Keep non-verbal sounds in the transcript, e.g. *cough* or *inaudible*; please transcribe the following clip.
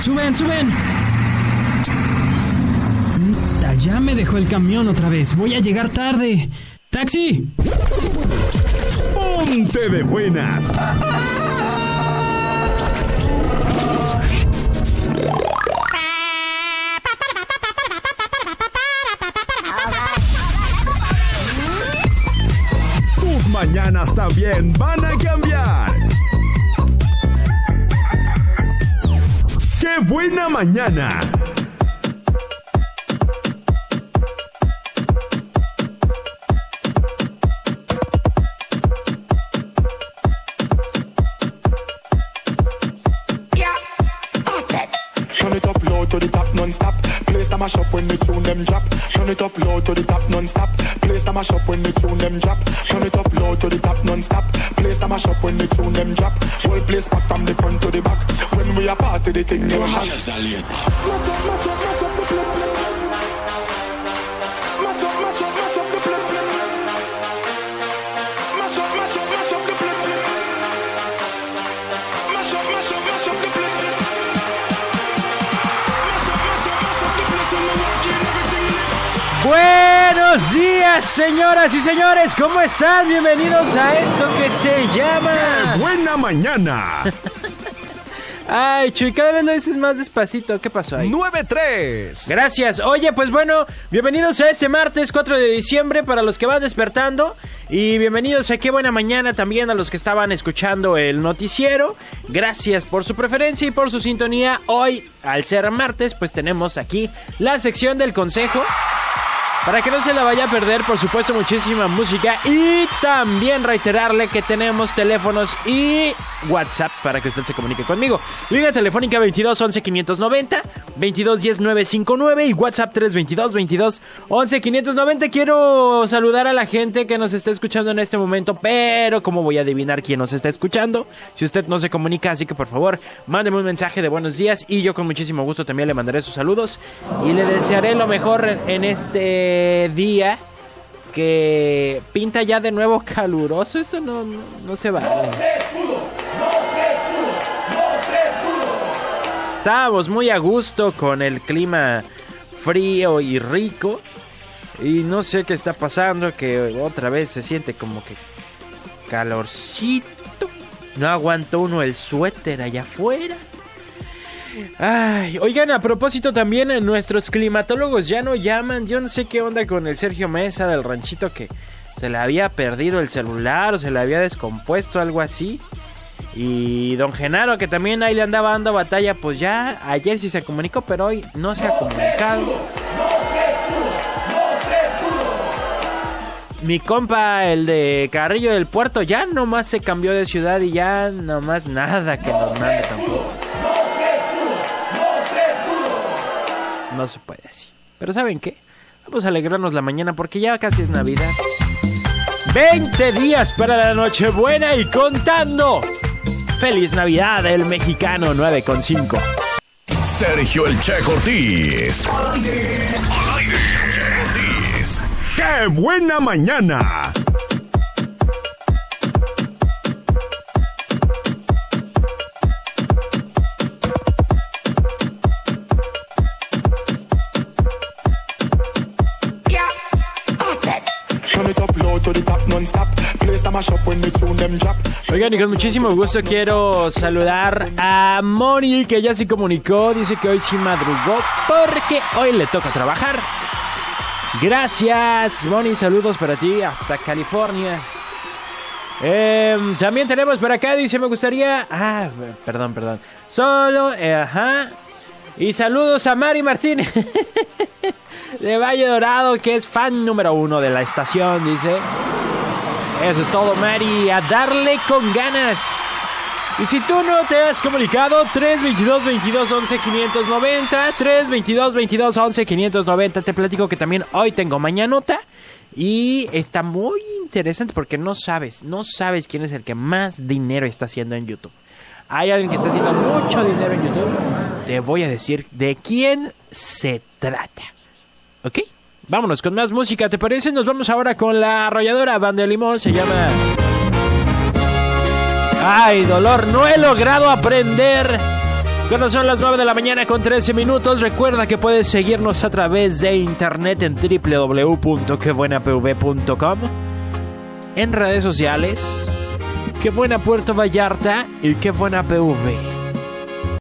¡Suben, suben! Ya me dejó el camión otra vez. Voy a llegar tarde. ¡Taxi! ¡Ponte de buenas! Tus mañanas también van a cambiar. Buena mañana! mash up low to the top non-stop Place Samashop when the tune them drop. Turn it up low to the top non-stop. Place a mash up when the tune them drop. Turn it up low to the top non-stop. Place a mash up when the tune them drop. Whole place back from the front to the back. We are part of the thing. Buenos días, señoras y señores, ¿cómo están? Bienvenidos a esto que se llama... ¡Buena mañana! *laughs* Ay, Chuy, cada vez lo dices más despacito. ¿Qué pasó ahí? 9-3. Gracias. Oye, pues bueno, bienvenidos a este martes 4 de diciembre para los que van despertando. Y bienvenidos a Qué Buena Mañana también a los que estaban escuchando el noticiero. Gracias por su preferencia y por su sintonía. Hoy, al ser martes, pues tenemos aquí la sección del consejo. Para que no se la vaya a perder, por supuesto, muchísima música. Y también reiterarle que tenemos teléfonos y WhatsApp para que usted se comunique conmigo. Línea telefónica 22 11 590, 22 10 959 y WhatsApp 322 22 11 590. Quiero saludar a la gente que nos está escuchando en este momento, pero ¿cómo voy a adivinar quién nos está escuchando? Si usted no se comunica, así que por favor, mándeme un mensaje de buenos días y yo con muchísimo gusto también le mandaré sus saludos y le desearé lo mejor en este día que pinta ya de nuevo *laughs* caluroso. Eso no, no, se vale. Estábamos muy a gusto con el clima frío y rico. Y no sé qué está pasando, que otra vez se siente como que calorcito. No aguantó uno el suéter allá afuera. Ay, oigan, a propósito también, eh, nuestros climatólogos ya no llaman. Yo no sé qué onda con el Sergio Mesa del ranchito que se le había perdido el celular o se le había descompuesto, algo así. Y don Genaro, que también ahí le andaba dando batalla, pues ya ayer sí se comunicó, pero hoy no se ha comunicado. Mi compa, el de Carrillo del Puerto, ya nomás se cambió de ciudad y ya nomás nada que nos mande tampoco. No se puede así. Pero ¿saben qué? Vamos a alegrarnos la mañana porque ya casi es Navidad. 20 días para la Nochebuena y contando. Feliz Navidad, el mexicano 9.5. Sergio El Che Ortiz. ¡Qué buena mañana! Oigan, y con muchísimo gusto quiero saludar a Moni, que ya se comunicó. Dice que hoy sí madrugó porque hoy le toca trabajar. Gracias, Moni. Saludos para ti hasta California. Em, también tenemos por acá, dice, me gustaría... Ah, perdón, perdón. Solo, eh, ajá. Y saludos a Mari Martínez *laughs* de Valle Dorado, que es fan número uno de la estación, dice. Eso es todo, Mari. A darle con ganas. Y si tú no te has comunicado, 322 22 11 590, 322 22 11 590, te platico que también hoy tengo mañanota y está muy interesante porque no sabes, no sabes quién es el que más dinero está haciendo en YouTube. Hay alguien que está haciendo mucho dinero en YouTube. Te voy a decir de quién se trata. ¿Ok? Vámonos con más música, ¿te parece? Nos vamos ahora con la arrolladora Banda de Limón, se llama... Ay, dolor, no he logrado aprender Cuando son las 9 de la mañana con 13 minutos, recuerda que puedes seguirnos a través de internet en www.quebuenapv.com, en redes sociales, Qué Buena Puerto Vallarta y Qué Buena PV.